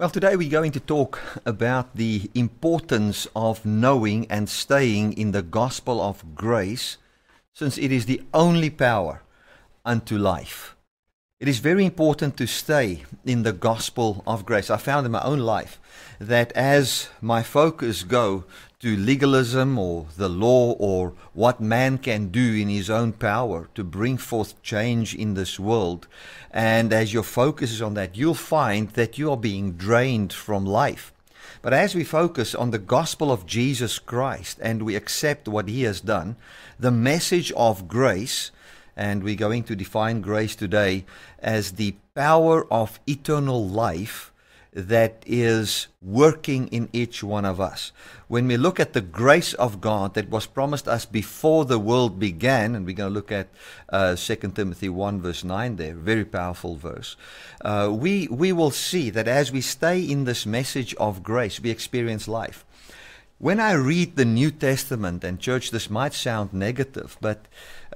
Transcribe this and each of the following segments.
Well, today we're going to talk about the importance of knowing and staying in the gospel of grace, since it is the only power unto life. It is very important to stay in the gospel of grace. I found in my own life that as my focus go to legalism or the law or what man can do in his own power to bring forth change in this world. And as your focus is on that, you'll find that you are being drained from life. But as we focus on the gospel of Jesus Christ and we accept what he has done, the message of grace, and we're going to define grace today as the power of eternal life that is working in each one of us. When we look at the grace of God that was promised us before the world began, and we're going to look at uh, 2 Timothy 1, verse 9 there, very powerful verse, uh, we, we will see that as we stay in this message of grace, we experience life. When I read the New Testament, and church, this might sound negative, but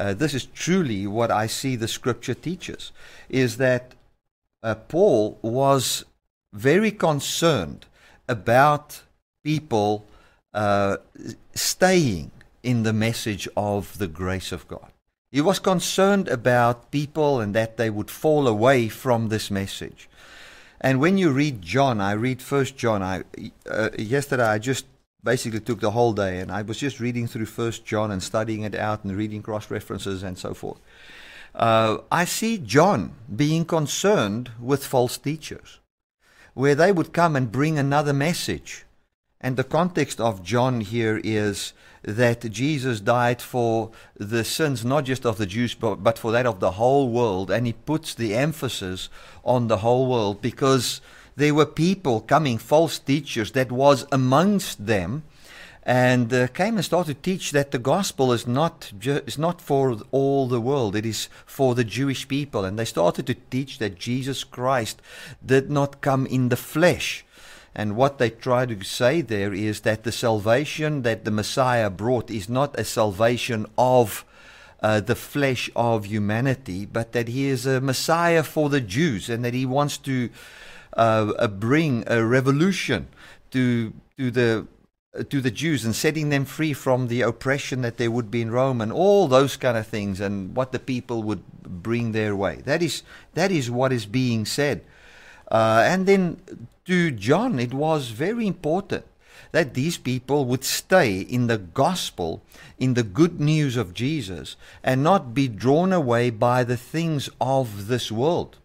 uh, this is truly what I see the scripture teaches, is that uh, Paul was very concerned about people uh, staying in the message of the grace of God. He was concerned about people and that they would fall away from this message. And when you read John, I read First John. I uh, yesterday I just basically took the whole day and I was just reading through First John and studying it out and reading cross references and so forth. Uh, I see John being concerned with false teachers where they would come and bring another message. And the context of John here is that Jesus died for the sins not just of the Jews, but, but for that of the whole world. And he puts the emphasis on the whole world because there were people coming, false teachers, that was amongst them and uh, came and started to teach that the gospel is not ju- is not for all the world. It is for the Jewish people. And they started to teach that Jesus Christ did not come in the flesh. And what they try to say there is that the salvation that the Messiah brought is not a salvation of uh, the flesh of humanity, but that he is a Messiah for the Jews and that he wants to uh, uh bring a revolution to to the to the Jews and setting them free from the oppression that there would be in Rome and all those kind of things and what the people would bring their way. That is that is what is being said. Uh, and then to John, it was very important that these people would stay in the gospel, in the good news of Jesus, and not be drawn away by the things of this world.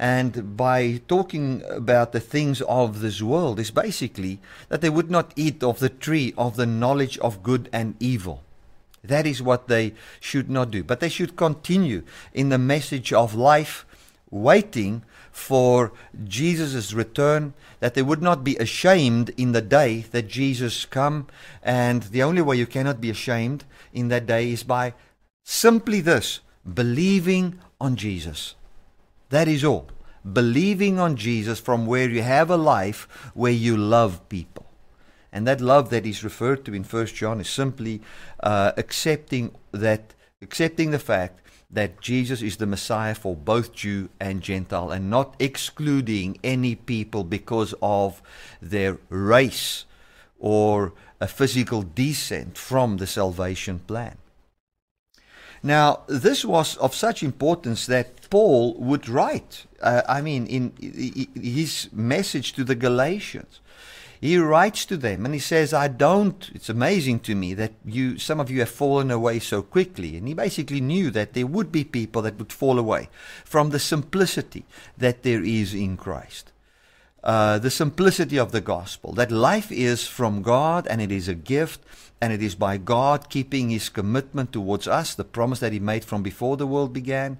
And by talking about the things of this world is basically that they would not eat of the tree of the knowledge of good and evil. That is what they should not do. But they should continue in the message of life, waiting for Jesus' return, that they would not be ashamed in the day that Jesus come. And the only way you cannot be ashamed in that day is by simply this, believing on Jesus. That is all. Believing on Jesus from where you have a life where you love people. And that love that is referred to in First John is simply uh, accepting that, accepting the fact that Jesus is the Messiah for both Jew and Gentile, and not excluding any people because of their race or a physical descent from the salvation plan. Now, this was of such importance that Paul would write, uh, I mean, in his message to the Galatians. He writes to them and he says, I don't, it's amazing to me that you, some of you have fallen away so quickly. And he basically knew that there would be people that would fall away from the simplicity that there is in Christ. Uh, the simplicity of the gospel, that life is from God and it is a gift and it is by God keeping his commitment towards us, the promise that he made from before the world began,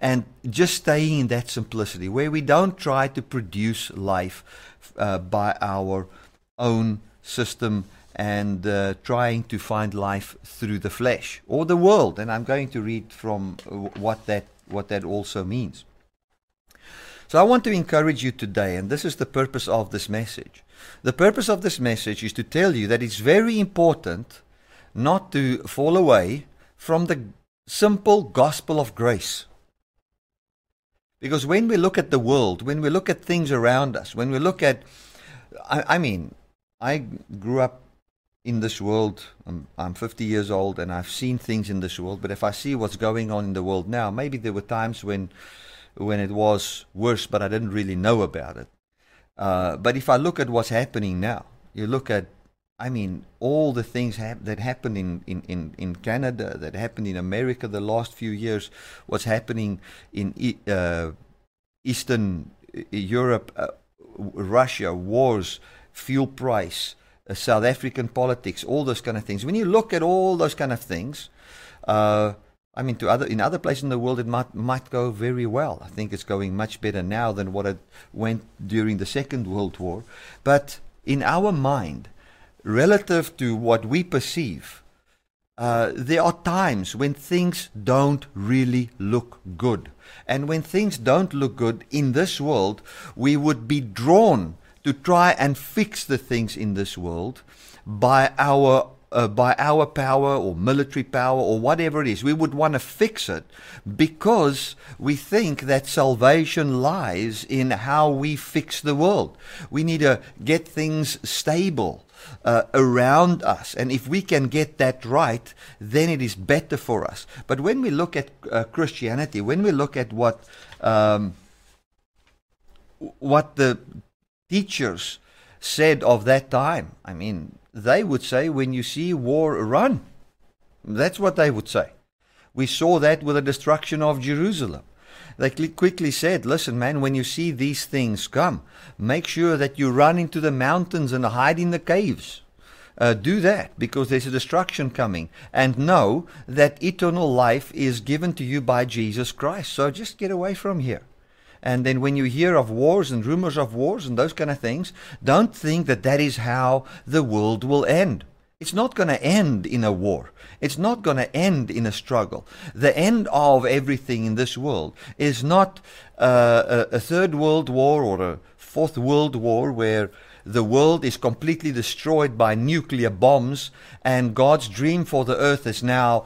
and just staying in that simplicity where we don't try to produce life uh, by our own system and uh, trying to find life through the flesh or the world. And I'm going to read from what that, what that also means. So I want to encourage you today, and this is the purpose of this message. The purpose of this message is to tell you that it's very important not to fall away from the simple gospel of grace. Because when we look at the world, when we look at things around us, when we look at, I, I mean, I grew up in this world. I'm, I'm 50 years old and I've seen things in this world. But if I see what's going on in the world now, maybe there were times when, when it was worse, but I didn't really know about it. Uh, but if I look at what's happening now, you look at I mean, all the things hap- that happened in, in, in, in Canada, that happened in America the last few years, what's happening in uh, Eastern uh, Europe, uh, Russia, wars, fuel price, uh, South African politics, all those kind of things. When you look at all those kind of things, uh, I mean, to other in other places in the world, it might might go very well. I think it's going much better now than what it went during the Second World War. But in our mind, relative to what we perceive, uh, there are times when things don't really look good. And when things don't look good in this world, we would be drawn to try and fix the things in this world by our uh, by our power or military power or whatever it is. We would want to fix it because we think that salvation lies in how we fix the world. We need to get things stable uh, around us. And if we can get that right, then it is better for us. But when we look at uh, Christianity, when we look at what um, what the teachers said of that time, I mean, they would say, when you see war, run. That's what they would say. We saw that with the destruction of Jerusalem. They quickly said, Listen, man, when you see these things come, make sure that you run into the mountains and hide in the caves. Uh, do that because there's a destruction coming. And know that eternal life is given to you by Jesus Christ. So just get away from here. And then when you hear of wars and rumors of wars and those kind of things, don't think that that is how the world will end. It's not going to end in a war. It's not going to end in a struggle. The end of everything in this world is not uh, a, a third world war or a fourth world war where the world is completely destroyed by nuclear bombs, and God's dream for the earth is now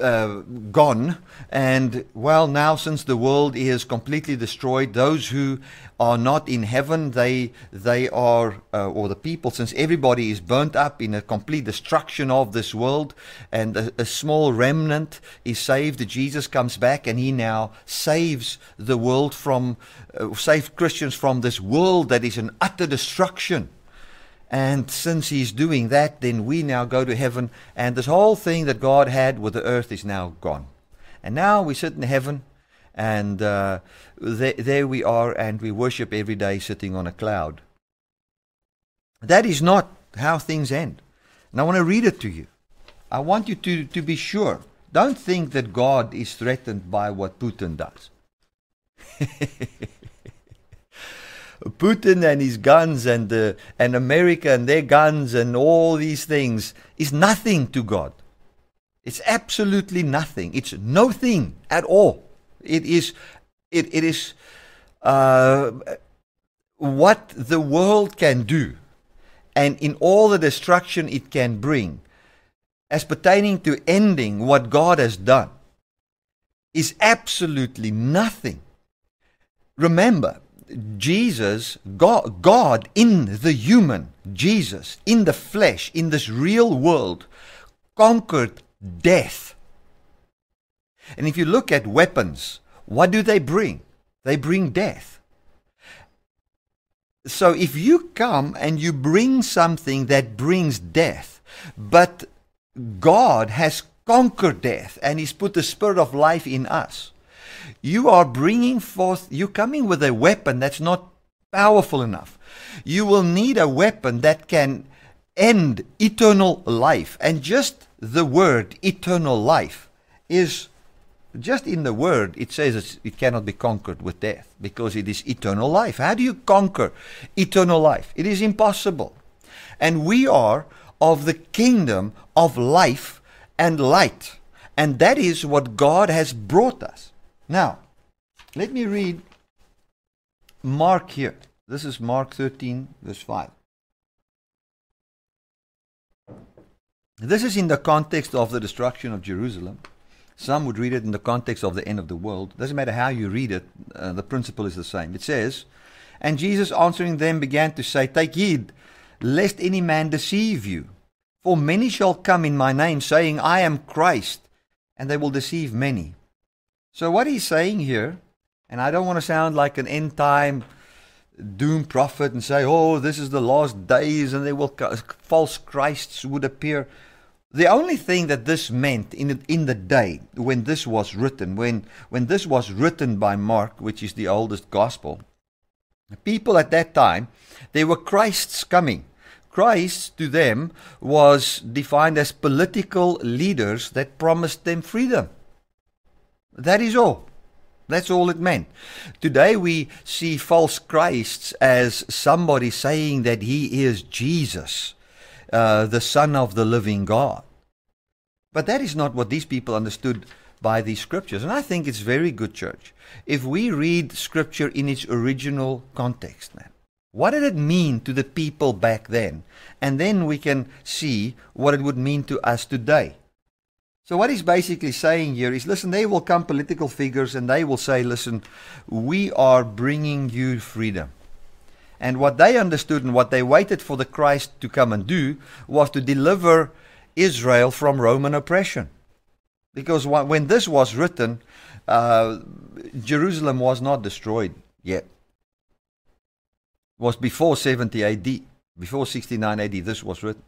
uh, gone. And well, now since the world is completely destroyed, those who are not in heaven, they they are, uh, or the people, since everybody is burnt up in a complete destruction of this world, and a, a small remnant is saved. Jesus comes back, and he now saves the world from, uh, save Christians from this world that is an utter destruction. And since he's doing that, then we now go to heaven, and this whole thing that God had with the earth is now gone. And now we sit in heaven, and uh, there, there we are, and we worship every day sitting on a cloud. That is not how things end. And I want to read it to you. I want you to, to be sure. Don't think that God is threatened by what Putin does. Putin and his guns and uh, and America and their guns and all these things is nothing to God. It's absolutely nothing. It's no thing at all. It is it, it is uh, what the world can do and in all the destruction it can bring as pertaining to ending what God has done is absolutely nothing. Remember, Jesus, God, God in the human, Jesus in the flesh, in this real world, conquered death. And if you look at weapons, what do they bring? They bring death. So if you come and you bring something that brings death, but God has conquered death and He's put the spirit of life in us you are bringing forth, you're coming with a weapon that's not powerful enough. You will need a weapon that can end eternal life. And just the word eternal life is just in the word, it says it cannot be conquered with death because it is eternal life. How do you conquer eternal life? It is impossible. And we are of the kingdom of life and light. And that is what God has brought us. Now, let me read Mark here. This is Mark 13, verse 5. This is in the context of the destruction of Jerusalem. Some would read it in the context of the end of the world. Doesn't matter how you read it, uh, the principle is the same. It says, And Jesus answering them began to say, Take heed, lest any man deceive you. For many shall come in my name, saying, I am Christ, and they will deceive many. So, what he's saying here, and I don't want to sound like an end time doom prophet and say, oh, this is the last days and there will false Christs would appear. The only thing that this meant in the, in the day when this was written, when, when this was written by Mark, which is the oldest gospel, people at that time, they were Christs coming. Christ to them was defined as political leaders that promised them freedom. That is all. That's all it meant. Today we see false Christs as somebody saying that he is Jesus, uh, the Son of the living God. But that is not what these people understood by these scriptures. And I think it's very good, church, if we read scripture in its original context, man. What did it mean to the people back then? And then we can see what it would mean to us today. So, what he's basically saying here is listen, they will come political figures and they will say, listen, we are bringing you freedom. And what they understood and what they waited for the Christ to come and do was to deliver Israel from Roman oppression. Because when this was written, uh, Jerusalem was not destroyed yet. It was before 70 AD, before 69 AD, this was written.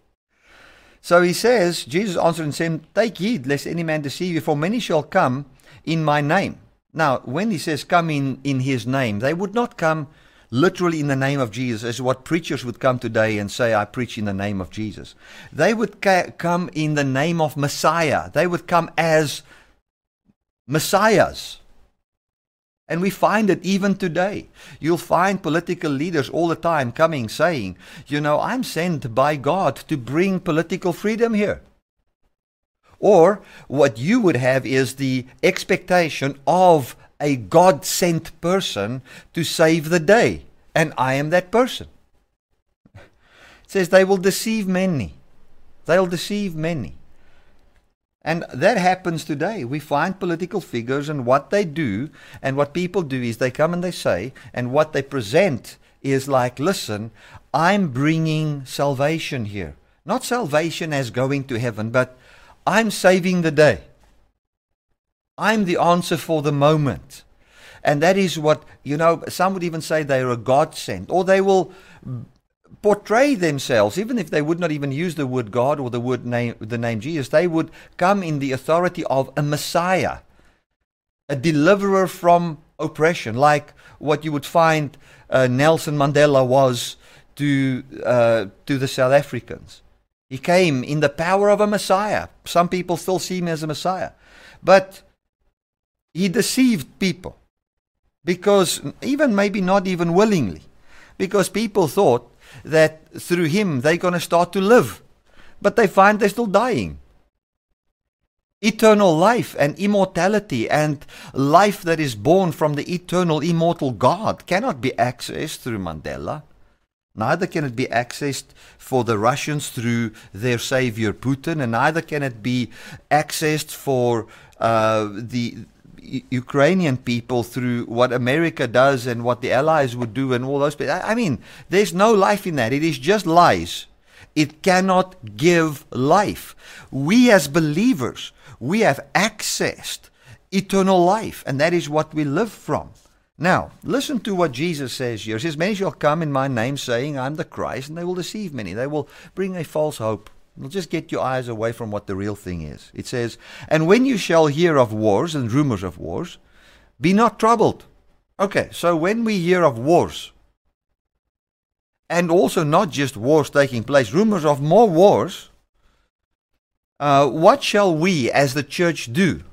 So he says, Jesus answered and said, Take heed, lest any man deceive you, for many shall come in my name. Now, when he says come in, in his name, they would not come literally in the name of Jesus, as what preachers would come today and say, I preach in the name of Jesus. They would ca- come in the name of Messiah. They would come as Messiahs. And we find it even today. You'll find political leaders all the time coming saying, you know, I'm sent by God to bring political freedom here. Or what you would have is the expectation of a God sent person to save the day. And I am that person. It says they will deceive many. They'll deceive many. And that happens today. We find political figures and what they do, and what people do is they come and they say, and what they present is like, listen, I'm bringing salvation here. Not salvation as going to heaven, but I'm saving the day. I'm the answer for the moment. And that is what, you know, some would even say they're a God sent, or they will portray themselves, even if they would not even use the word God or the word name, the name Jesus, they would come in the authority of a Messiah, a deliverer from oppression, like what you would find uh, Nelson Mandela was to uh, to the South Africans. He came in the power of a Messiah. Some people still see him as a Messiah, but he deceived people because even maybe not even willingly, because people thought that through him they're going to start to live. But they find they're still dying. Eternal life and immortality and life that is born from the eternal, immortal God cannot be accessed through Mandela. Neither can it be accessed for the Russians through their savior Putin, and neither can it be accessed for uh, the Ukrainian people through what America does and what the Allies would do and all those. I mean, there's no life in that. It is just lies. It cannot give life. We as believers, we have accessed eternal life, and that is what we live from. Now, listen to what Jesus says here. He says, Many shall come in my name, saying, I'm the Christ, and they will deceive many. They will bring a false hope. It'll just get your eyes away from what the real thing is. It says, And when you shall hear of wars and rumors of wars, be not troubled. Okay, so when we hear of wars, and also not just wars taking place, rumors of more wars, uh, what shall we as the church do?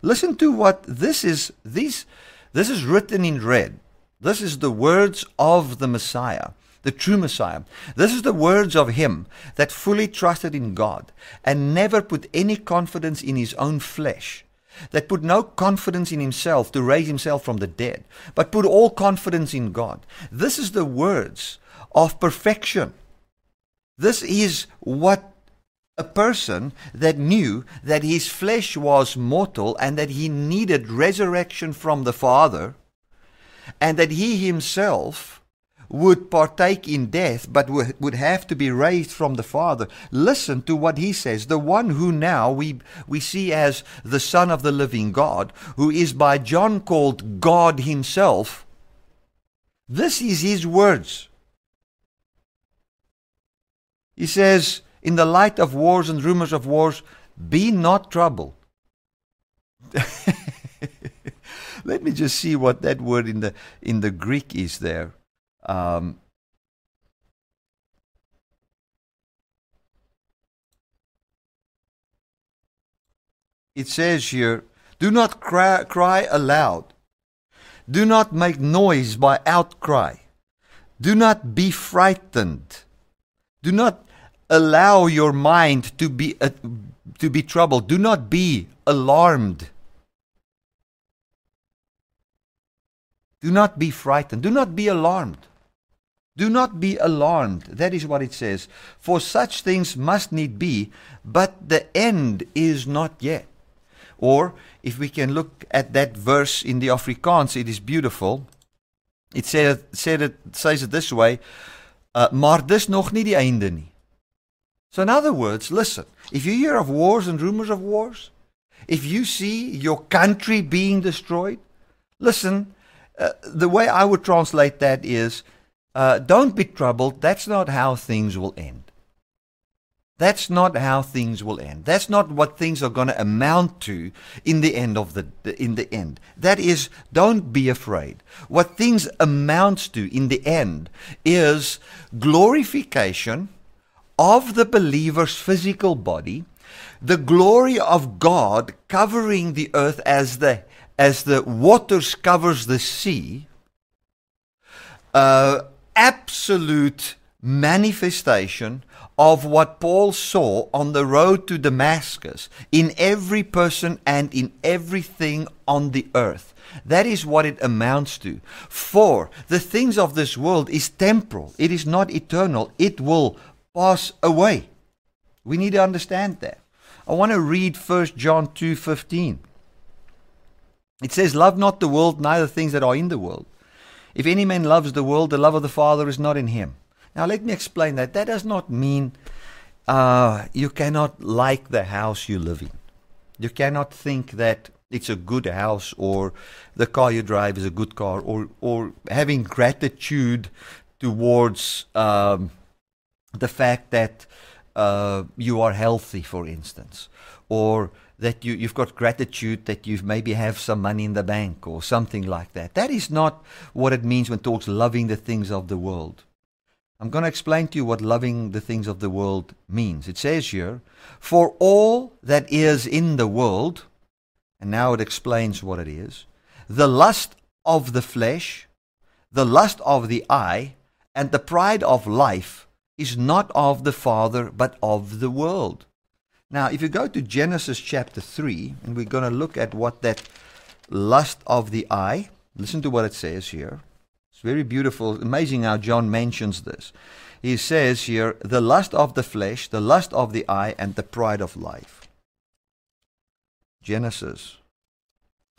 Listen to what this is. This, this is written in red. This is the words of the Messiah the true Messiah. This is the words of him that fully trusted in God and never put any confidence in his own flesh, that put no confidence in himself to raise himself from the dead, but put all confidence in God. This is the words of perfection. This is what a person that knew that his flesh was mortal and that he needed resurrection from the Father, and that he himself would partake in death but would have to be raised from the Father. Listen to what he says. The one who now we, we see as the Son of the living God, who is by John called God himself, this is his words. He says, In the light of wars and rumors of wars, be not troubled. Let me just see what that word in the in the Greek is there. Um, it says here, do not cry, cry aloud. Do not make noise by outcry. Do not be frightened. Do not allow your mind to be uh, to be troubled. Do not be alarmed. Do not be frightened. Do not be alarmed. Do not be alarmed. That is what it says. For such things must need be, but the end is not yet. Or, if we can look at that verse in the Afrikaans, it is beautiful. It said, it, says it this way, uh, maar dis nog nie die einde nie. So in other words, listen, if you hear of wars and rumors of wars, if you see your country being destroyed, listen, uh, the way I would translate that is uh, don't be troubled. That's not how things will end. That's not how things will end. That's not what things are going to amount to in the end of the in the end. That is don't be afraid. What things amounts to in the end is glorification of the believer's physical body, the glory of God covering the earth as the as the waters covers the sea, uh, absolute manifestation of what Paul saw on the road to Damascus in every person and in everything on the earth. That is what it amounts to. For the things of this world is temporal, it is not eternal, it will pass away. We need to understand that. I want to read 1 John 2:15. It says, Love not the world, neither things that are in the world. If any man loves the world, the love of the Father is not in him. Now, let me explain that. That does not mean uh, you cannot like the house you live in. You cannot think that it's a good house or the car you drive is a good car or, or having gratitude towards um, the fact that uh, you are healthy, for instance, or that you, you've got gratitude that you maybe have some money in the bank or something like that. That is not what it means when it talks loving the things of the world. I'm going to explain to you what loving the things of the world means. It says here, For all that is in the world, and now it explains what it is the lust of the flesh, the lust of the eye, and the pride of life is not of the Father, but of the world. Now, if you go to Genesis chapter 3, and we're going to look at what that lust of the eye, listen to what it says here. It's very beautiful, amazing how John mentions this. He says here, the lust of the flesh, the lust of the eye, and the pride of life. Genesis.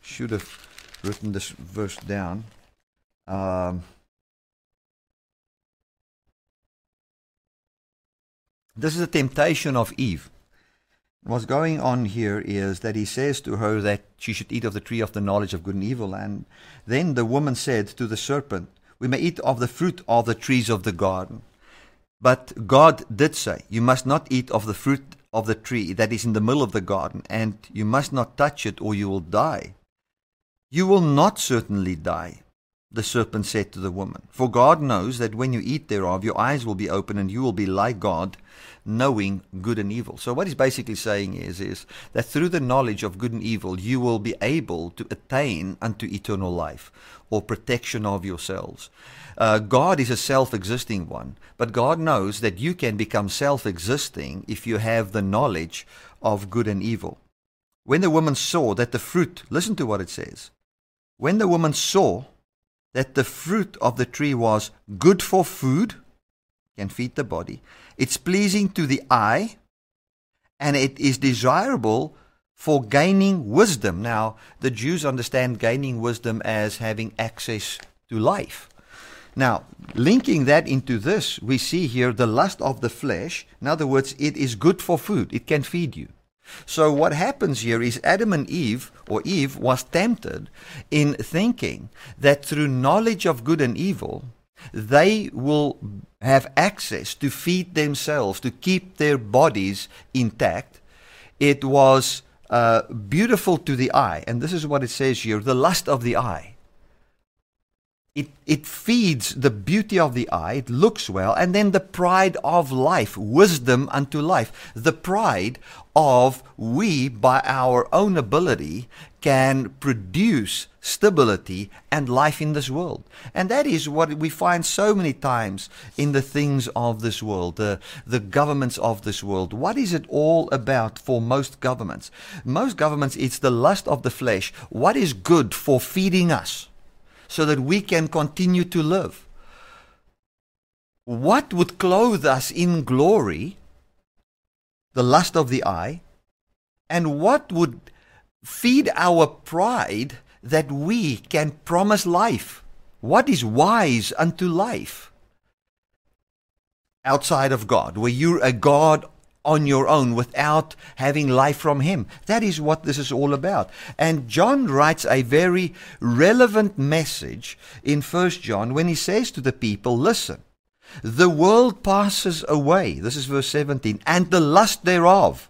Should have written this verse down. Um, this is a temptation of Eve. What's going on here is that he says to her that she should eat of the tree of the knowledge of good and evil. And then the woman said to the serpent, We may eat of the fruit of the trees of the garden. But God did say, You must not eat of the fruit of the tree that is in the middle of the garden, and you must not touch it, or you will die. You will not certainly die, the serpent said to the woman. For God knows that when you eat thereof, your eyes will be open, and you will be like God, knowing good and evil. So what he's basically saying is, is that through the knowledge of good and evil, you will be able to attain unto eternal life or protection of yourselves. Uh, God is a self-existing one, but God knows that you can become self-existing if you have the knowledge of good and evil. When the woman saw that the fruit, listen to what it says. When the woman saw that the fruit of the tree was good for food, can feed the body, it's pleasing to the eye and it is desirable for gaining wisdom. Now, the Jews understand gaining wisdom as having access to life. Now, linking that into this, we see here the lust of the flesh. In other words, it is good for food, it can feed you. So, what happens here is Adam and Eve, or Eve, was tempted in thinking that through knowledge of good and evil, they will have access to feed themselves, to keep their bodies intact. It was uh, beautiful to the eye, and this is what it says here the lust of the eye it, it feeds the beauty of the eye, it looks well, and then the pride of life, wisdom unto life. The pride of we, by our own ability, can produce stability and life in this world. And that is what we find so many times in the things of this world, the, the governments of this world. What is it all about for most governments? Most governments, it's the lust of the flesh. What is good for feeding us? so that we can continue to live. What would clothe us in glory? The lust of the eye. And what would feed our pride that we can promise life? What is wise unto life? Outside of God, where you're a God on your own without having life from Him. That is what this is all about. And John writes a very relevant message in First John when he says to the people, Listen, the world passes away. This is verse 17, and the lust thereof.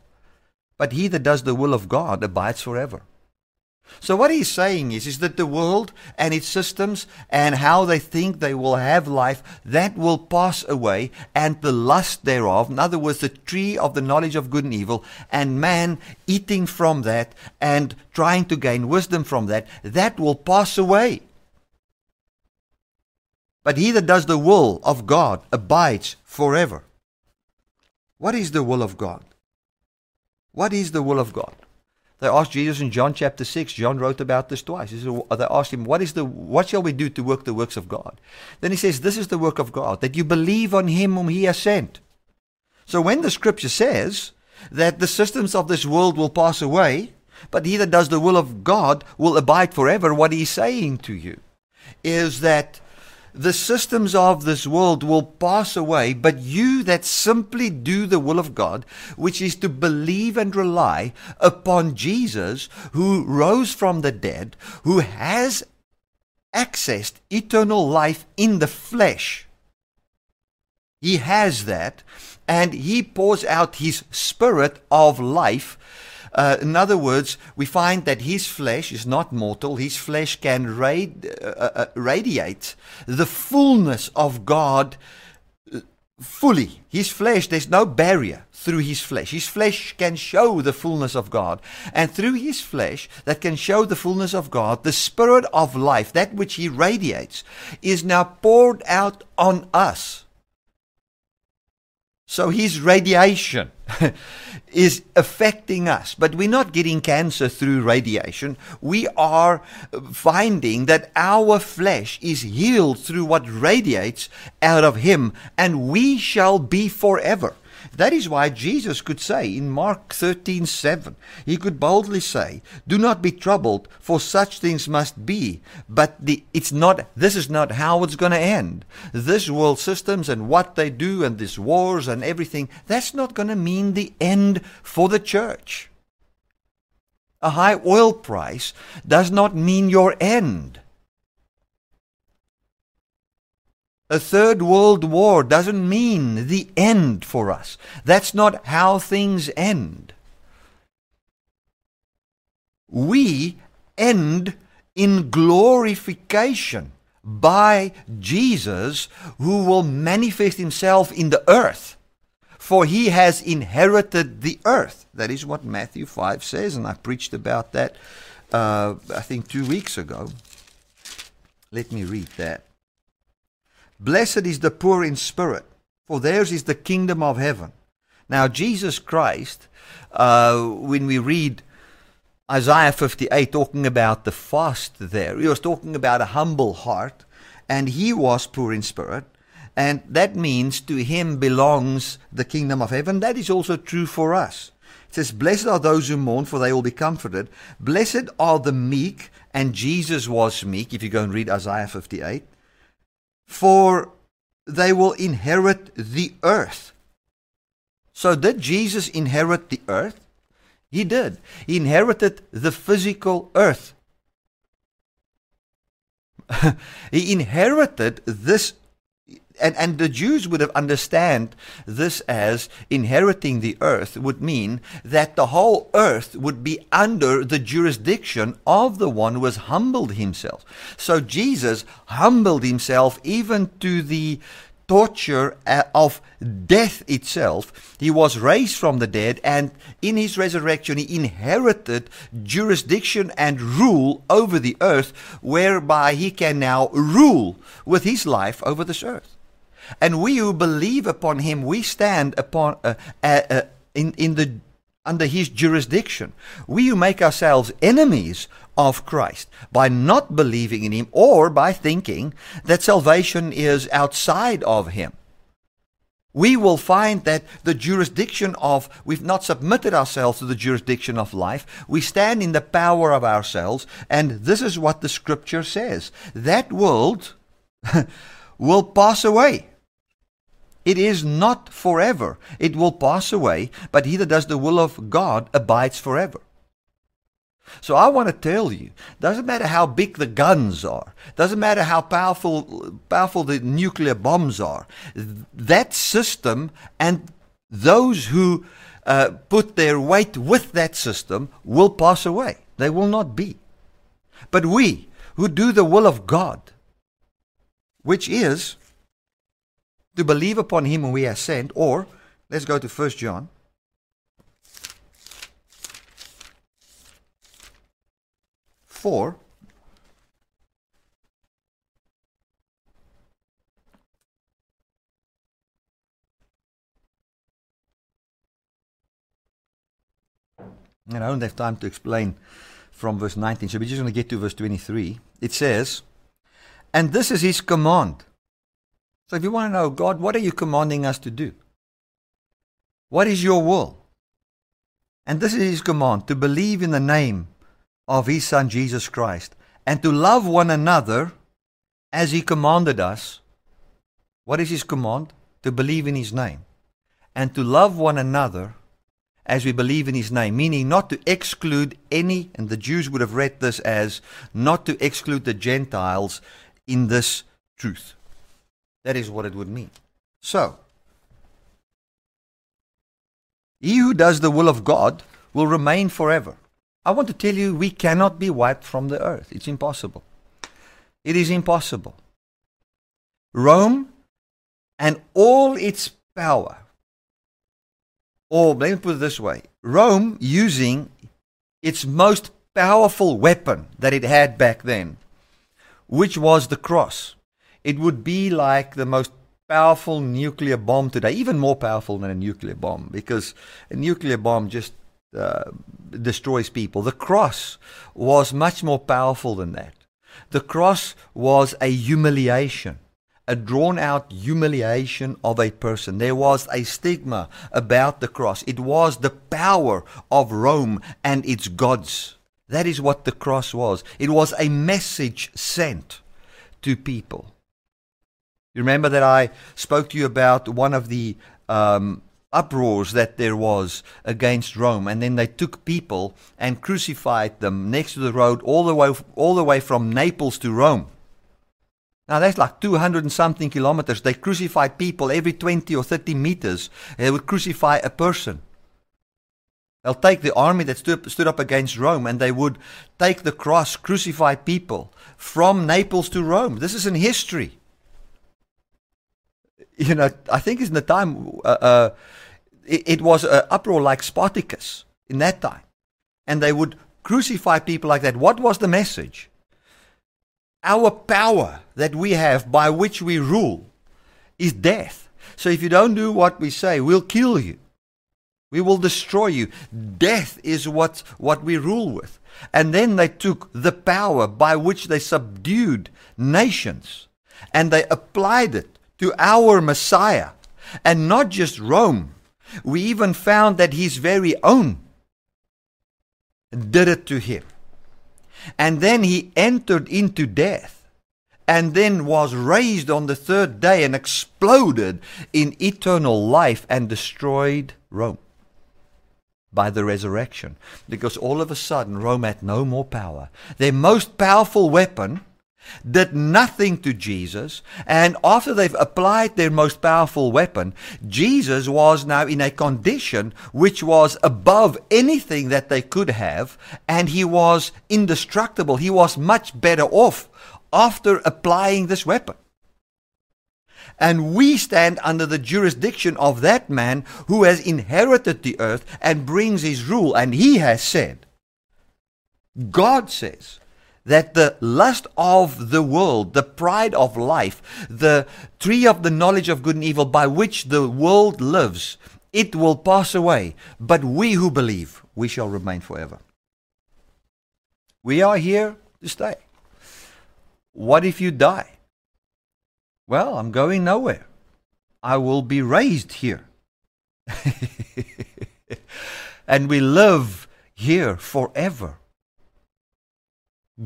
But he that does the will of God abides forever. So what he's saying is, is that the world and its systems and how they think they will have life, that will pass away, and the lust thereof, in other words, the tree of the knowledge of good and evil, and man eating from that and trying to gain wisdom from that, that will pass away. But he that does the will of God abides forever. What is the will of God? What is the will of God? They asked Jesus in John chapter 6. John wrote about this twice. They asked him, what, is the, what shall we do to work the works of God? Then he says, This is the work of God, that you believe on him whom he has sent. So when the scripture says that the systems of this world will pass away, but he that does the will of God will abide forever, what he's saying to you is that the systems of this world will pass away, but you that simply do the will of God, which is to believe and rely upon Jesus, who rose from the dead, who has accessed eternal life in the flesh. He has that, and he pours out his spirit of life uh, in other words, we find that his flesh is not mortal. His flesh can rad- uh, uh, uh radiate the fullness of God uh, fully. His flesh, there's no barrier through his flesh. His flesh can show the fullness of God. And through his flesh, that can show the fullness of God, the spirit of life, that which he radiates, is now poured out on us. So his radiation is affecting us. But we're not getting cancer through radiation. We are finding that our flesh is healed through what radiates out of him, and we shall be forever. That is why Jesus could say in Mark 13:7, he could boldly say, "Do not be troubled, for such things must be, but the, it's not this is not how it's going to end. This world systems and what they do and these wars and everything, that's not going to mean the end for the church." A high oil price does not mean your end. A third world war doesn't mean the end for us. That's not how things end. We end in glorification by Jesus, who will manifest himself in the earth. For he has inherited the earth. That is what Matthew 5 says, and I preached about that, uh, I think, two weeks ago. Let me read that. Blessed is the poor in spirit, for theirs is the kingdom of heaven. Now, Jesus Christ, uh, when we read Isaiah 58 talking about the fast there, he was talking about a humble heart, and he was poor in spirit. And that means to him belongs the kingdom of heaven. That is also true for us. It says, Blessed are those who mourn, for they will be comforted. Blessed are the meek, and Jesus was meek, if you go and read Isaiah 58, for they will inherit the earth. So, did Jesus inherit the earth? He did. He inherited the physical earth. he inherited this and, and the Jews would have understand this as inheriting the earth would mean that the whole earth would be under the jurisdiction of the one who has humbled himself. So Jesus humbled himself even to the torture uh, of death itself. He was raised from the dead, and in his resurrection, he inherited jurisdiction and rule over the earth, whereby he can now rule with his life over this earth. And we who believe upon him, we stand upon uh, uh, uh, in in the under his jurisdiction. We who make ourselves enemies of Christ by not believing in him or by thinking that salvation is outside of him. We will find that the jurisdiction of, we've not submitted ourselves to the jurisdiction of life. We stand in the power of ourselves, and this is what the scripture says. That world will pass away. It is not forever. It will pass away, but he that does the will of God abides forever. So I want to tell you, doesn't matter how big the guns are, doesn't matter how powerful powerful the nuclear bombs are, that system and those who uh, put their weight with that system will pass away. They will not be. But we who do the will of God, which is to believe upon him whom we have sent, or let's go to 1 John. Four. And I don't have time to explain from verse 19, so we're just going to get to verse 23. It says, And this is his command so if you want to know, God, what are you commanding us to do? What is your will? And this is his command to believe in the name of his Son Jesus Christ and to love one another as he commanded us. What is his command? To believe in his name and to love one another as we believe in his name, meaning not to exclude any, and the Jews would have read this as not to exclude the Gentiles in this truth. That is what it would mean. So, he who does the will of God will remain forever. I want to tell you, we cannot be wiped from the earth. It's impossible. It is impossible. Rome and all its power, or let me put it this way Rome using its most powerful weapon that it had back then, which was the cross it would be like the most powerful nuclear bomb today, even more powerful than a nuclear bomb, because a nuclear bomb just uh, destroys people. The cross was much more powerful than that. The cross was a humiliation, a drawn out humiliation of a person. There was a stigma about the cross. It was the power of Rome and its gods. That is what the cross was. It was a message sent to people. You remember that I spoke to you about one of the um, uproars that there was against Rome, and then they took people and crucified them next to the road all the way all the way from Naples to Rome. Now that's like 200 and something kilometers. They crucified people every 20 or 30 meters. They would crucify a person. They'll take the army that stood, stood up against Rome and they would take the cross, crucify people from Naples to Rome. This is in history you know, I think in the time, uh, uh, it, it, was an uproar like Spartacus in that time. And they would crucify people like that. What was the message? Our power that we have by which we rule is death. So if you don't do what we say, we'll kill you. We will destroy you. Death is what, what we rule with. And then they took the power by which they subdued nations and they applied it to our Messiah. And not just Rome, We even found that his very own did it to him. And then he entered into death and then was raised on the third day and exploded in eternal life and destroyed Rome by the resurrection. Because all of a sudden, Rome had no more power. Their most powerful weapon did nothing to Jesus, and after they've applied their most powerful weapon, Jesus was now in a condition which was above anything that they could have, and he was indestructible. He was much better off after applying this weapon. And we stand under the jurisdiction of that man who has inherited the earth and brings his rule. And he has said, God says, that the lust of the world, the pride of life, the tree of the knowledge of good and evil by which the world lives, it will pass away. But we who believe, we shall remain forever. We are here to stay. What if you die? Well, I'm going nowhere. I will be raised here. and we live here forever.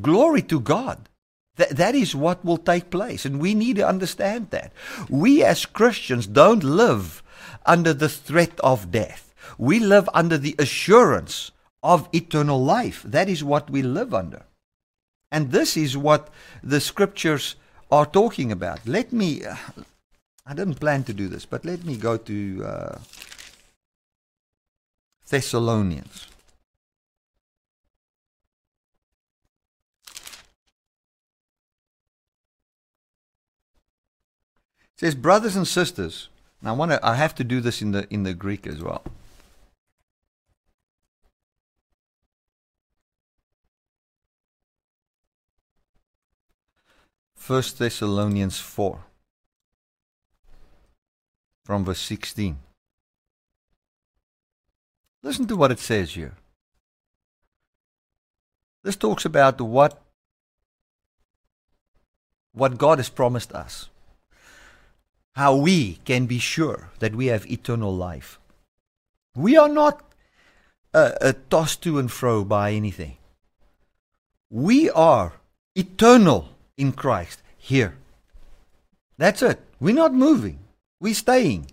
Glory to God. That, that is what will take place. And we need to understand that. We as Christians don't live under the threat of death. We live under the assurance of eternal life. That is what we live under. And this is what the scriptures are talking about. Let me, uh, I didn't plan to do this, but let me go to uh, Thessalonians. Says, brothers and sisters. Now I want to. I have to do this in the in the Greek as well. First Thessalonians four, from verse sixteen. Listen to what it says here. This talks about what what God has promised us how we can be sure that we have eternal life. We are not uh, uh, tossed to and fro by anything. We are eternal in Christ here. That's it. We're not moving. We're staying.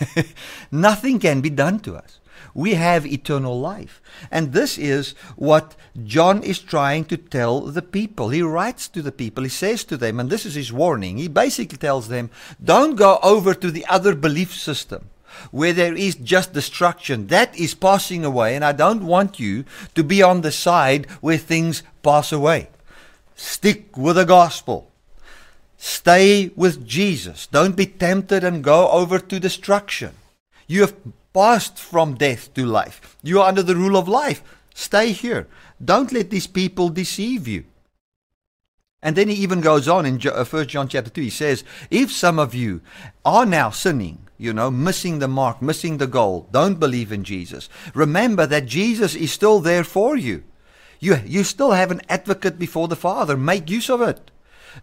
Nothing can be done to us we have eternal life. And this is what John is trying to tell the people. He writes to the people, he says to them, and this is his warning. He basically tells them, don't go over to the other belief system where there is just destruction. That is passing away, and I don't want you to be on the side where things pass away. Stick with the gospel. Stay with Jesus. Don't be tempted and go over to destruction. You have passed from death to life. You are under the rule of life. Stay here. Don't let these people deceive you. And then he even goes on in 1 uh, John chapter 2. He says, If some of you are now sinning, you know, missing the mark, missing the goal, don't believe in Jesus, remember that Jesus is still there for you. You, you still have an advocate before the Father. Make use of it.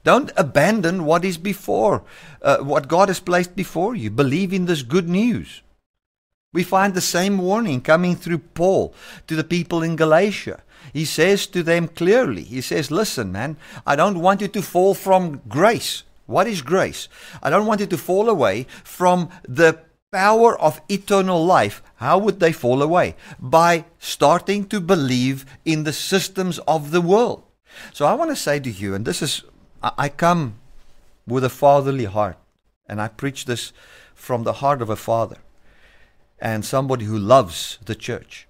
Don't abandon what is before, uh, what God has placed before you. Believe in this good news. We find the same warning coming through Paul to the people in Galatia. He says to them clearly, He says, Listen, man, I don't want you to fall from grace. What is grace? I don't want you to fall away from the power of eternal life. How would they fall away? By starting to believe in the systems of the world. So I want to say to you, and this is, I come with a fatherly heart, and I preach this from the heart of a father and somebody who loves the church.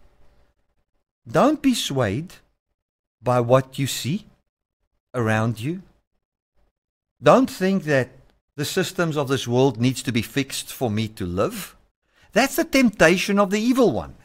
Don't be swayed by what you see around you. Don't think that the systems of this world needs to be fixed for me to live. That's the temptation of the evil one.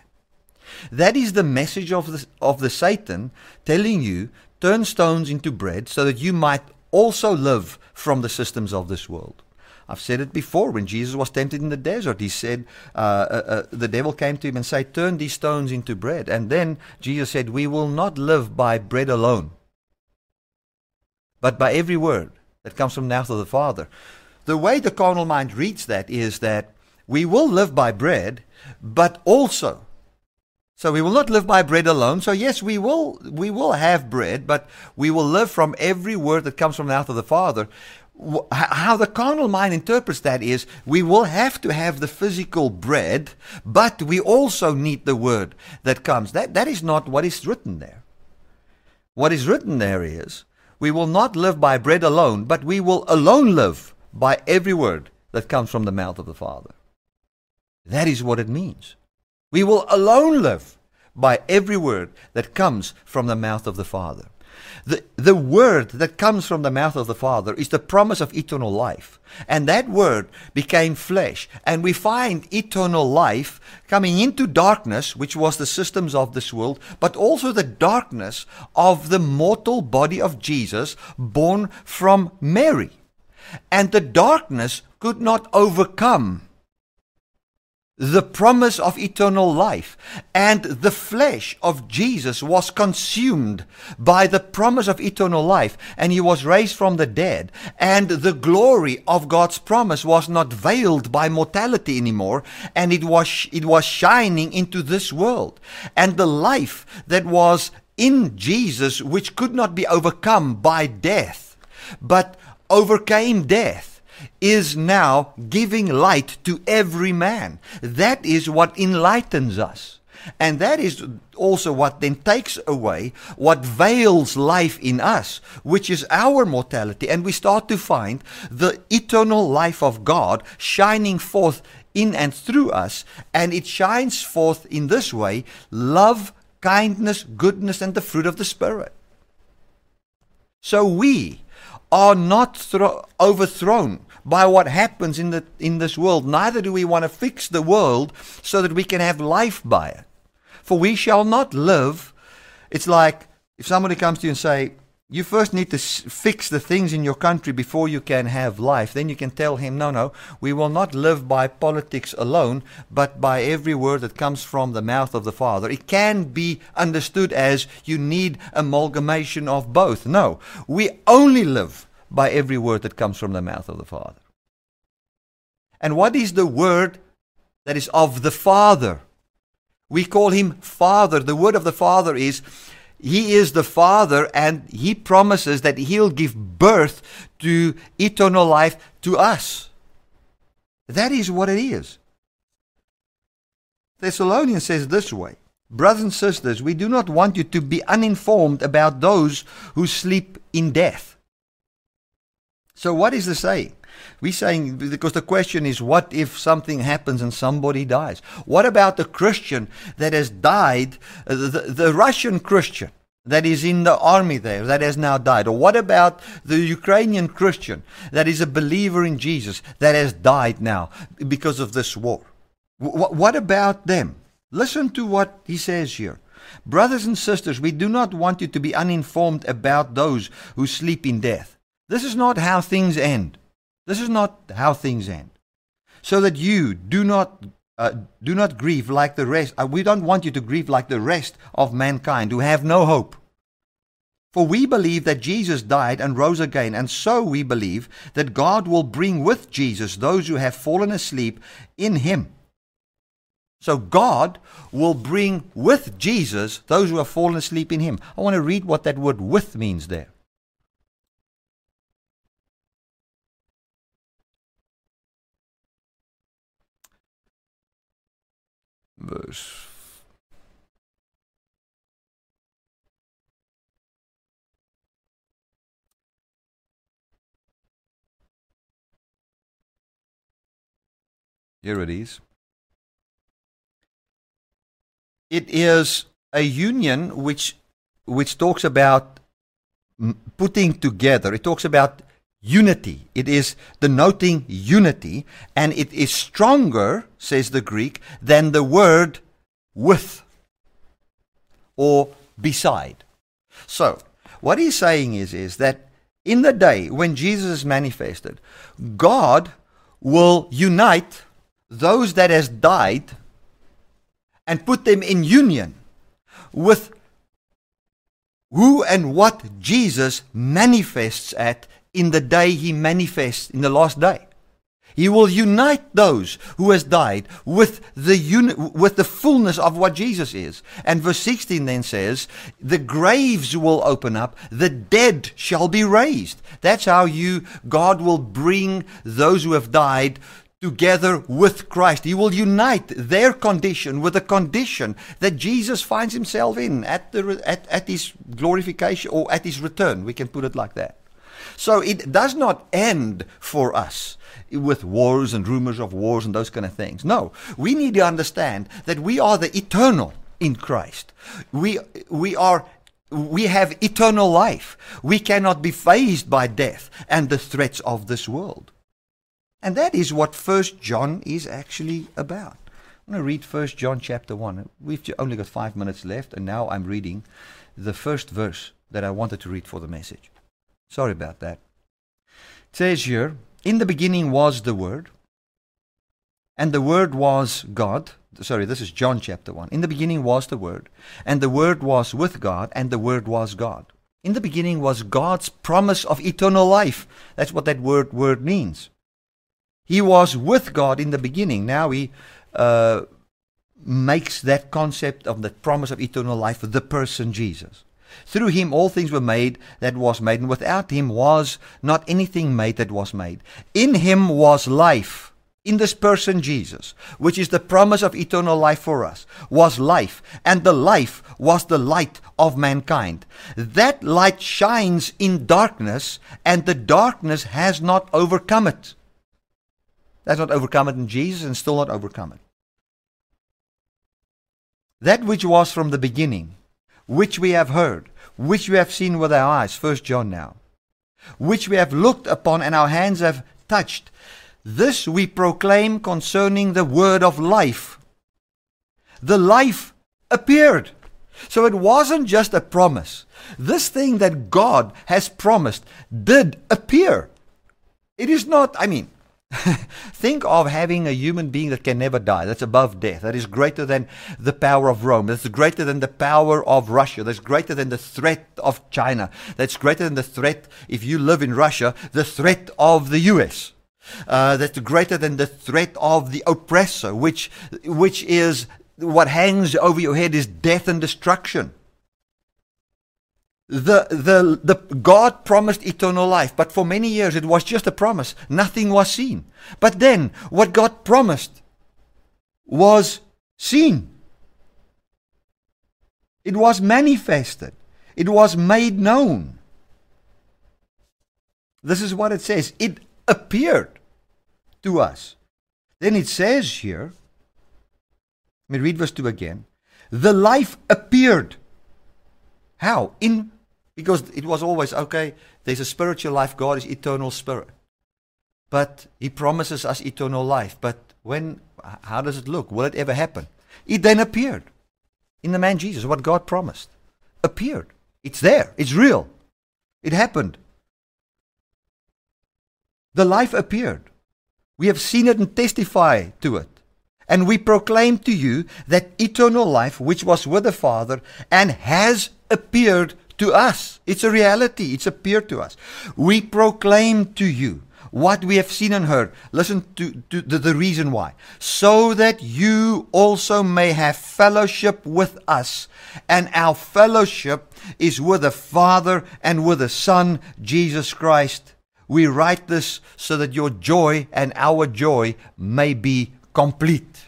That is the message of the, of the Satan telling you turn stones into bread so that you might also live from the systems of this world. I've said it before. When Jesus was tempted in the desert, he said, uh, uh, uh, the devil came to him and said, Turn these stones into bread. And then Jesus said, We will not live by bread alone, but by every word that comes from the mouth of the Father. The way the carnal mind reads that is that we will live by bread, but also so we will not live by bread alone. So yes, we will we will have bread, but we will live from every word that comes from the mouth of the Father. How the carnal mind interprets that is we will have to have the physical bread, but we also need the word that comes. That that is not what is written there. What is written there is we will not live by bread alone, but we will alone live by every word that comes from the mouth of the Father. That is what it means. We will alone live by every word that comes from the mouth of the Father. The, the word that comes from the mouth of the Father is the promise of eternal life. And that word became flesh. And we find eternal life coming into darkness, which was the systems of this world, but also the darkness of the mortal body of Jesus born from Mary. And the darkness could not overcome the promise of eternal life. And the flesh of Jesus was consumed by the promise of eternal life, and he was raised from the dead. And the glory of God's promise was not veiled by mortality anymore, and it was, it was shining into this world. And the life that was in Jesus, which could not be overcome by death, but overcame death is now giving light to every man. That is what enlightens us. And that is also what then takes away what veils life in us, which is our mortality. And we start to find the eternal life of God shining forth in and through us. And it shines forth in this way love, kindness, goodness, and the fruit of the Spirit. So we are not thro- overthrown by what happens in, the, in this world. Neither do we want to fix the world so that we can have life by it. For we shall not live. It's like if somebody comes to you and say, you first need to fix the things in your country before you can have life. Then you can tell him, no, no, we will not live by politics alone, but by every word that comes from the mouth of the Father. It can be understood as you need amalgamation of both. No, we only live by every word that comes from the mouth of the Father. And what is the word that is of the Father? We call him Father. The word of the Father is He is the Father, and He promises that He'll give birth to eternal life to us. That is what it is. Thessalonians says this way Brothers and sisters, we do not want you to be uninformed about those who sleep in death so, what is the saying? We're saying, because the question is, what if something happens and somebody dies? What about the Christian that has died, uh, the, the Russian Christian that is in the army there that has now died? Or what about the Ukrainian Christian that is a believer in Jesus that has died now because of this war? W- what about them? Listen to what he says here. Brothers and sisters, we do not want you to be uninformed about those who sleep in death this is not how things end. This is not how things end. So that you do not uh, do not grieve like the rest. Uh, we don't want you to grieve like the rest of mankind who have no hope. For we believe that Jesus died and rose again, and so we believe that God will bring with Jesus those who have fallen asleep in him. So God will bring with Jesus those who have fallen asleep in him. I want to read what that word with means there. Verse Here it is. It is a union which which talks about putting together. It talks about unity. It is denoting unity, and it is stronger, says the Greek, than the word with or beside. So, what he's saying is, is that in the day when Jesus is manifested, God will unite those that has died and put them in union with who and what Jesus manifests at in the day he manifests, in the last day. He will unite those who has died with the uni- with the fullness of what Jesus is. And verse 16 then says, the graves will open up, the dead shall be raised. That's how you God will bring those who have died together with Christ. He will unite their condition with the condition that Jesus finds himself in at the at, at his glorification or at his return. We can put it like that. So it does not end for us with wars and rumors of wars and those kind of things. No, we need to understand that we are the eternal in Christ. We we are we have eternal life. We cannot be fazed by death and the threats of this world. And that is what First John is actually about. I'm going to read First John chapter 1. We've only got five minutes left, and now I'm reading the first verse that I wanted to read for the message. Sorry about that. It says here, In the beginning was the Word, and the Word was God. Sorry, this is John chapter 1. In the beginning was the Word, and the Word was with God, and the Word was God. In the beginning was God's promise of eternal life. That's what that word word means. He was with God in the beginning. Now he uh, makes that concept of the promise of eternal life the person Jesus. Through him all things were made that was made, and without him was not anything made that was made. In him was life. In this person Jesus, which is the promise of eternal life for us, was life, and the life was the light of mankind. That light shines in darkness, and the darkness has not overcome it. That's not overcome it in Jesus, and still not overcome it. That which was from the beginning, which we have heard, which we have seen with our eyes, First John now, which we have looked upon and our hands have touched, this we proclaim concerning the word of life. The life appeared. So it wasn't just a promise. This thing that God has promised did appear. It is not, I mean, Think of having a human being that can never die, that's above death, that is greater than the power of Rome, that's greater than the power of Russia, that's greater than the threat of China, that's greater than the threat, if you live in Russia, the threat of the US. Uh, that's greater than the threat of the oppressor, which, which is what hangs over your head is death and destruction the, the, the God promised eternal life, but for many years it was just a promise. Nothing was seen. But then what God promised was seen. It was manifested. It was made known. This is what it says. It appeared to us. Then it says here, let me read verse 2 again. The life appeared. How? In because it was always, okay, there's a spiritual life, God is eternal spirit. But He promises us eternal life. But when, how does it look? Will it ever happen? It then appeared in the man Jesus, what God promised. Appeared. It's there. It's real. It happened. The life appeared. We have seen it and testify to it. And we proclaim to you that eternal life which was with the Father and has appeared to us. It's a reality. It's appeared to us. We proclaim to you what we have seen and heard. Listen to, to the, the reason why. So that you also may have fellowship with us. And our fellowship is with the Father and with the Son, Jesus Christ. We write this so that your joy and our joy may be complete.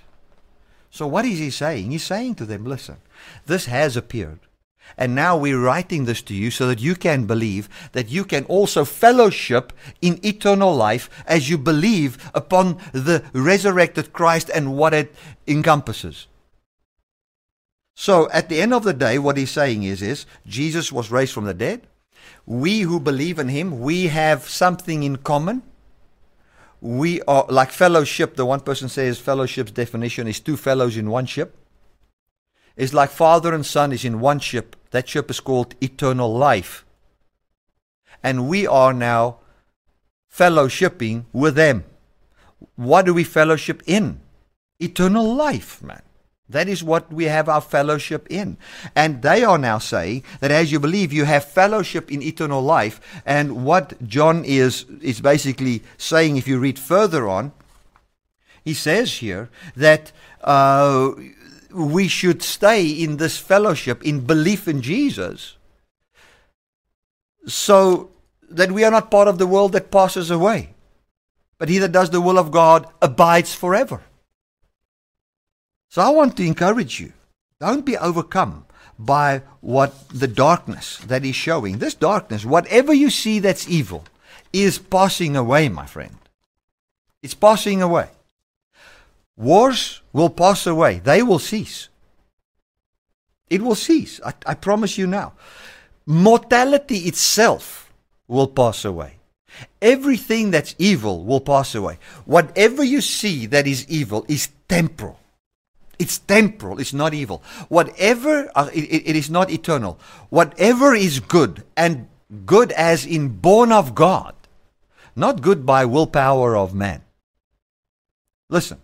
So, what is he saying? He's saying to them, listen, this has appeared. And now we're writing this to you so that you can believe that you can also fellowship in eternal life as you believe upon the resurrected Christ and what it encompasses. So at the end of the day, what he's saying is, is Jesus was raised from the dead. We who believe in him, we have something in common. We are like fellowship. The one person says fellowship's definition is two fellows in one ship is like father and son is in one ship. That ship is called eternal life. And we are now fellowshipping with them. What do we fellowship in? Eternal life, man. That is what we have our fellowship in. And they are now saying that as you believe, you have fellowship in eternal life. And what John is, is basically saying, if you read further on, he says here that uh, we should stay in this fellowship, in belief in Jesus, so that we are not part of the world that passes away. But he that does the will of God abides forever. So I want to encourage you. Don't be overcome by what the darkness that is showing. This darkness, whatever you see that's evil, is passing away, my friend. It's passing away. Wars will pass away, they will cease. It will cease. I, I promise you now. Mortality itself will pass away. Everything that's evil will pass away. Whatever you see that is evil is temporal. It's temporal, it's not evil. Whatever, uh, it, it is not eternal. Whatever is good, and good as in born of God, not good by willpower of man. Listen,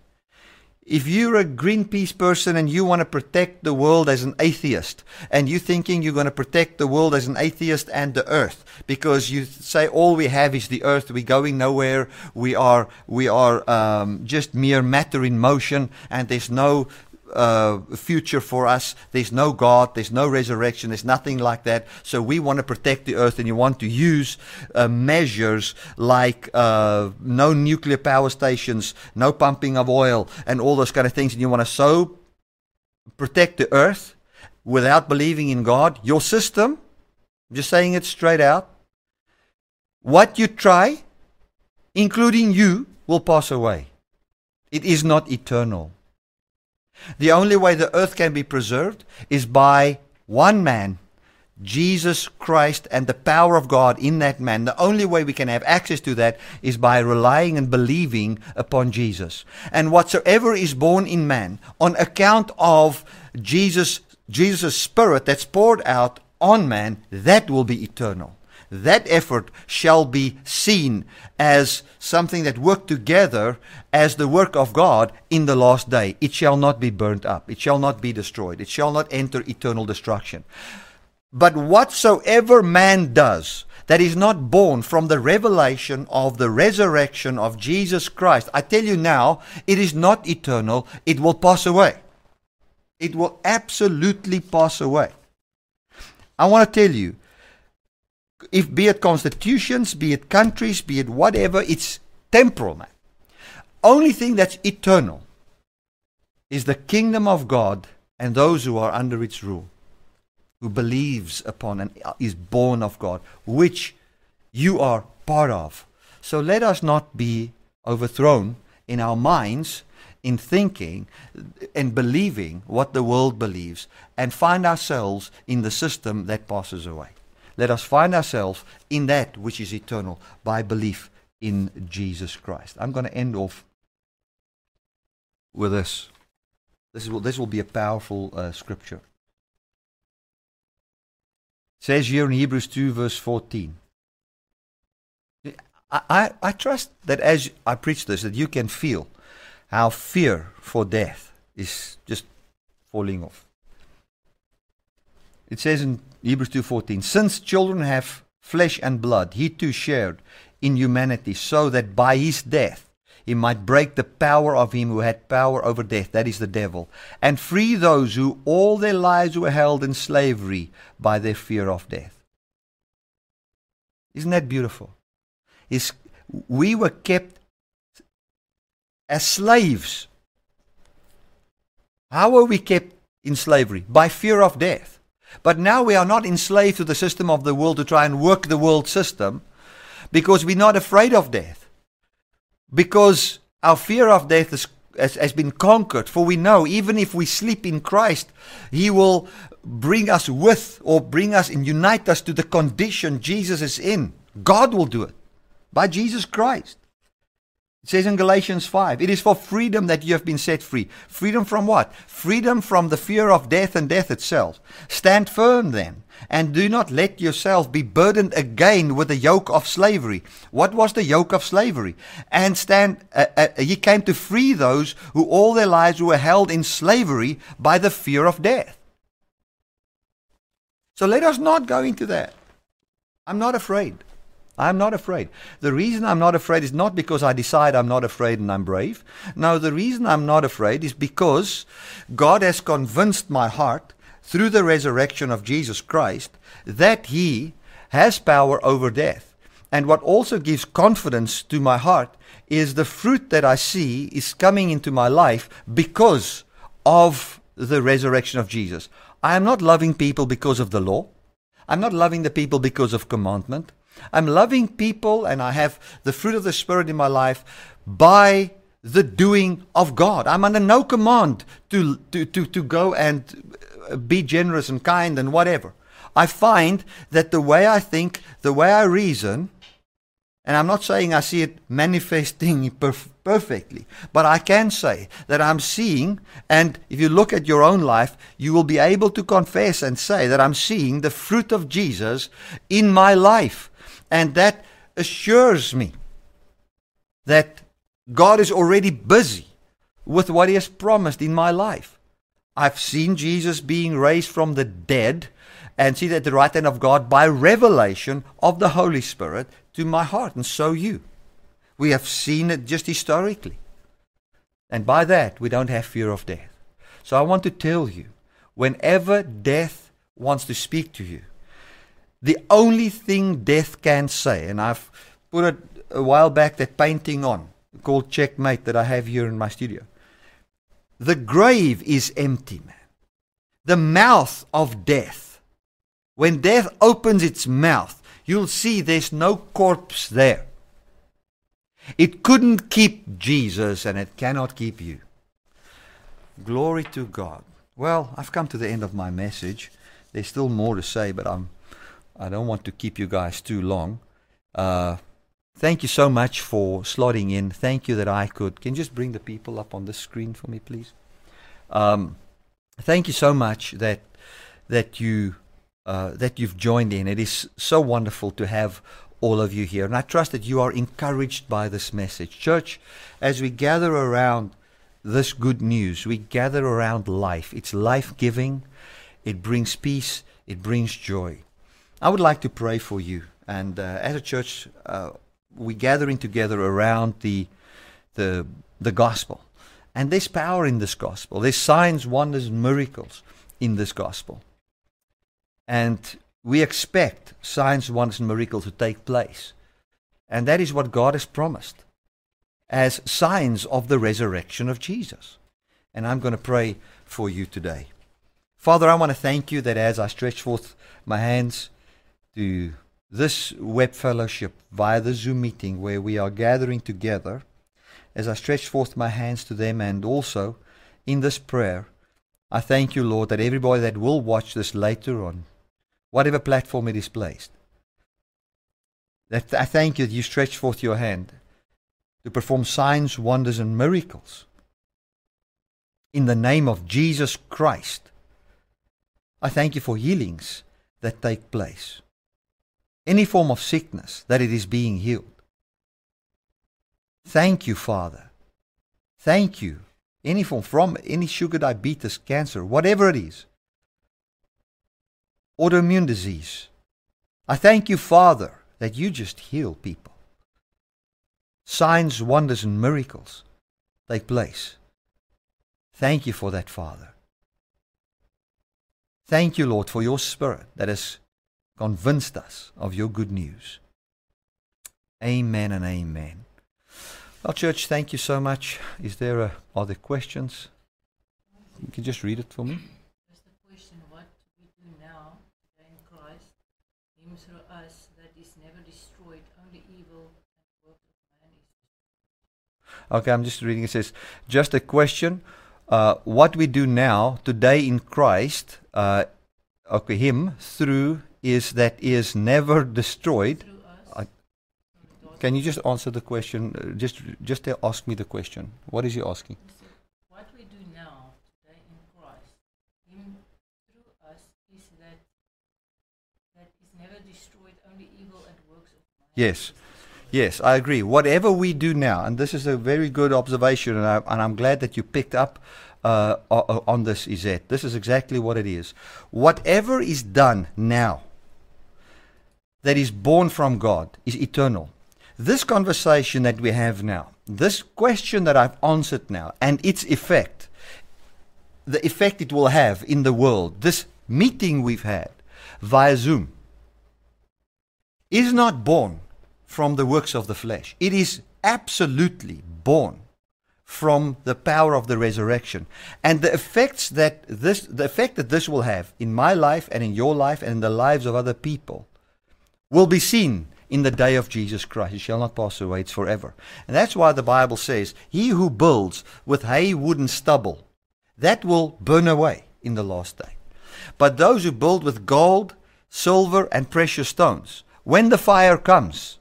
if you're a Greenpeace person and you want to protect the world as an atheist, and you're thinking you're going to protect the world as an atheist and the earth, because you say all we have is the earth, we're going nowhere, we are we are um, just mere matter in motion, and there's no uh, future for us. There's no God, there's no resurrection, there's nothing like that. So we want to protect the earth, and you want to use uh, measures like uh, no nuclear power stations, no pumping of oil, and all those kind of things. And you want to so protect the earth without believing in God. Your system, I'm just saying it straight out, what you try, including you, will pass away. It is not eternal. The only way the earth can be preserved is by one man, Jesus Christ, and the power of God in that man. The only way we can have access to that is by relying and believing upon Jesus. And whatsoever is born in man, on account of Jesus, Jesus' spirit that's poured out on man, that will be eternal that effort shall be seen as something that worked together as the work of God in the last day. It shall not be burnt up, it shall not be destroyed, it shall not enter eternal destruction. But whatsoever man does, that is not born from the revelation of the resurrection of Jesus Christ. I tell you now, it is not eternal, it will pass away. It will absolutely pass away. I want to tell you, if be it constitutions, be it countries, be it whatever, it's temporal, man. Only thing that's eternal is the kingdom of God and those who are under its rule, who believes upon and is born of God, which you are part of. So let us not be overthrown in our minds in thinking and believing what the world believes and find ourselves in the system that passes away. Let us find ourselves in that which is eternal by belief in Jesus Christ. I'm going to end off with this. This, is, this will be a powerful uh, scripture. It says here in Hebrews 2, verse 14. I, I, I trust that as I preach this, that you can feel how fear for death is just falling off. It says in Hebrews 2:14, since children have flesh and blood, he too shared in humanity, so that by his death he might break the power of him who had power over death, that is the devil, and free those who all their lives were held in slavery by their fear of death. Isn't that beautiful? Is we were kept as slaves. How were we kept in slavery? By fear of death. But now we are not enslaved to the system of the world to try and work the world system because we're not afraid of death. Because our fear of death is, has, has been conquered. For we know even if we sleep in Christ, He will bring us with or bring us and unite us to the condition Jesus is in. God will do it by Jesus Christ. It says in Galatians 5, it is for freedom that you have been set free. Freedom from what? Freedom from the fear of death and death itself. Stand firm then, and do not let yourself be burdened again with the yoke of slavery. What was the yoke of slavery? And stand, uh, uh, he came to free those who all their lives were held in slavery by the fear of death. So let us not go into that. I'm not afraid. I'm not afraid. The reason I'm not afraid is not because I decide I'm not afraid and I'm brave. No, the reason I'm not afraid is because God has convinced my heart through the resurrection of Jesus Christ that He has power over death. And what also gives confidence to my heart is the fruit that I see is coming into my life because of the resurrection of Jesus. I am not loving people because of the law. I'm not loving the people because of commandment. I'm loving people and I have the fruit of the Spirit in my life by the doing of God. I'm under no command to, to, to, to go and be generous and kind and whatever. I find that the way I think, the way I reason, and I'm not saying I see it manifesting perf- perfectly, but I can say that I'm seeing, and if you look at your own life, you will be able to confess and say that I'm seeing the fruit of Jesus in my life. And that assures me that God is already busy with what He has promised in my life. I've seen Jesus being raised from the dead and see at the right hand of God by revelation of the Holy Spirit to my heart, and so you. We have seen it just historically. And by that, we don't have fear of death. So I want to tell you whenever death wants to speak to you, the only thing death can say, and I've put it a while back that painting on called Checkmate that I have here in my studio. The grave is empty, man. The mouth of death. When death opens its mouth, you'll see there's no corpse there. It couldn't keep Jesus and it cannot keep you. Glory to God. Well, I've come to the end of my message. There's still more to say, but I'm I don't want to keep you guys too long. Uh, thank you so much for slotting in. Thank you that I could. Can you just bring the people up on the screen for me, please? Um, thank you so much that that you uh, that you've joined in. It is so wonderful to have all of you here, and I trust that you are encouraged by this message, church. As we gather around this good news, we gather around life. It's life giving. It brings peace. It brings joy. I would like to pray for you. And uh, as a church, uh, we're gathering together around the, the, the gospel. And there's power in this gospel. There's signs, wonders, miracles in this gospel. And we expect signs, wonders, and miracles to take place. And that is what God has promised as signs of the resurrection of Jesus. And I'm going to pray for you today. Father, I want to thank you that as I stretch forth my hands, to this web fellowship via the Zoom meeting where we are gathering together, as I stretch forth my hands to them and also in this prayer, I thank you, Lord, that everybody that will watch this later on, whatever platform it is placed, that I thank you that you stretch forth your hand to perform signs, wonders, and miracles in the name of Jesus Christ. I thank you for healings that take place any form of sickness, that it is being healed. Thank you, Father. Thank you. Any form, from any sugar diabetes, cancer, whatever it is, autoimmune disease. I thank you, Father, that you just heal people. Signs, wonders, and miracles take place. Thank you for that, Father. Thank you, Lord, for your Spirit that has convinced us of your good news. Amen and amen. Well, church, thank you so much. Is there a, are there questions? You can just read it for me. Just a question what we do now in Christ, Him through us, that is never destroyed, only evil and work of man is Okay, I'm just reading. It says, just a question. Uh, what we do now, today in Christ, uh, okay, Him through is that is never destroyed. I- Can you just answer the question? Uh, just just uh, ask me the question. What is he asking? What we do now, today in Christ, Him through us, is that that is never destroyed, only evil and works of man Yes. Yes, I agree. Whatever we do now, and this is a very good observation, and, I, and I'm glad that you picked up uh, on this, Izette. This is exactly what it is. Whatever is done now that is born from God is eternal. This conversation that we have now, this question that I've answered now, and its effect, the effect it will have in the world, this meeting we've had via Zoom, is not born from the works of the flesh. It is absolutely born from the power of the resurrection. And the effects that this the effect that this will have in my life and in your life and in the lives of other people will be seen in the day of Jesus Christ. It shall not pass away, it's forever. And that's why the Bible says, He who builds with hay, wood, and stubble, that will burn away in the last day. But those who build with gold, silver, and precious stones, when the fire comes,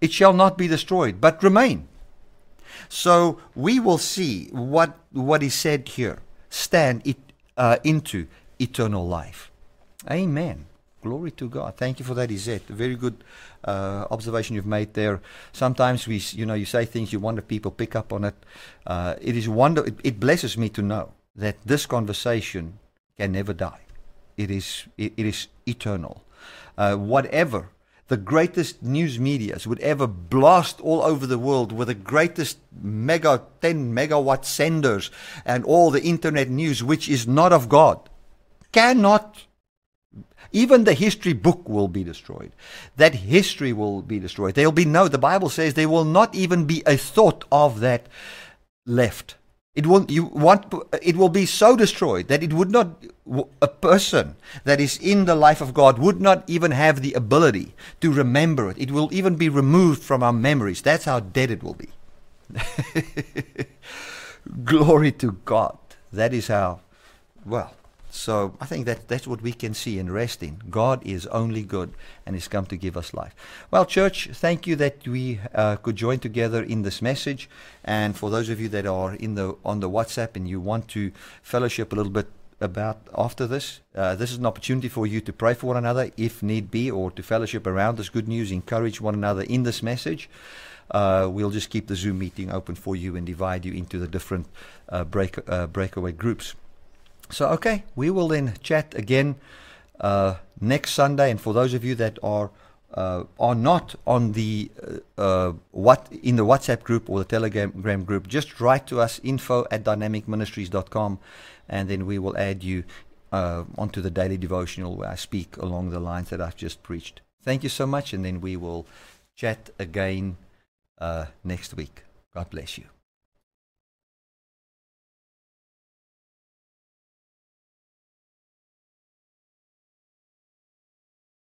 it shall not be destroyed, but remain. So we will see what what is said here stand it uh, into eternal life. Amen. Glory to God. Thank you for that. A very good uh, observation you've made there. Sometimes we, you know, you say things you wonder people pick up on it. Uh, it is wonder. It, it blesses me to know that this conversation can never die. It is it, it is eternal. Uh, whatever the greatest news medias would ever blast all over the world with the greatest mega 10 megawatt senders and all the internet news which is not of God cannot even the history book will be destroyed. That history will be destroyed. There will be no, the Bible says there will not even be a thought of that left. It will, you want, it will be so destroyed that it would not, a person that is in the life of God would not even have the ability to remember it. It will even be removed from our memories. That's how dead it will be. Glory to God. That is how, well, so I think that that's what we can see and rest in. God is only good and He's come to give us life. Well, church, thank you that we uh, could join together in this message. And for those of you that are in the on the WhatsApp and you want to fellowship a little bit about after this, uh, this is an opportunity for you to pray for one another if need be, or to fellowship around this good news, encourage one another in this message. Uh, we'll just keep the Zoom meeting open for you and divide you into the different uh, break, uh, breakaway groups. So, okay, we will then chat again uh, next Sunday. And for those of you that are uh, are not on the uh, uh, what in the WhatsApp group or the Telegram group, just write to us info at dynamicministries.com, and then we will add you uh, onto the daily devotional where I speak along the lines that I've just preached. Thank you so much, and then we will chat again uh, next week. God bless you.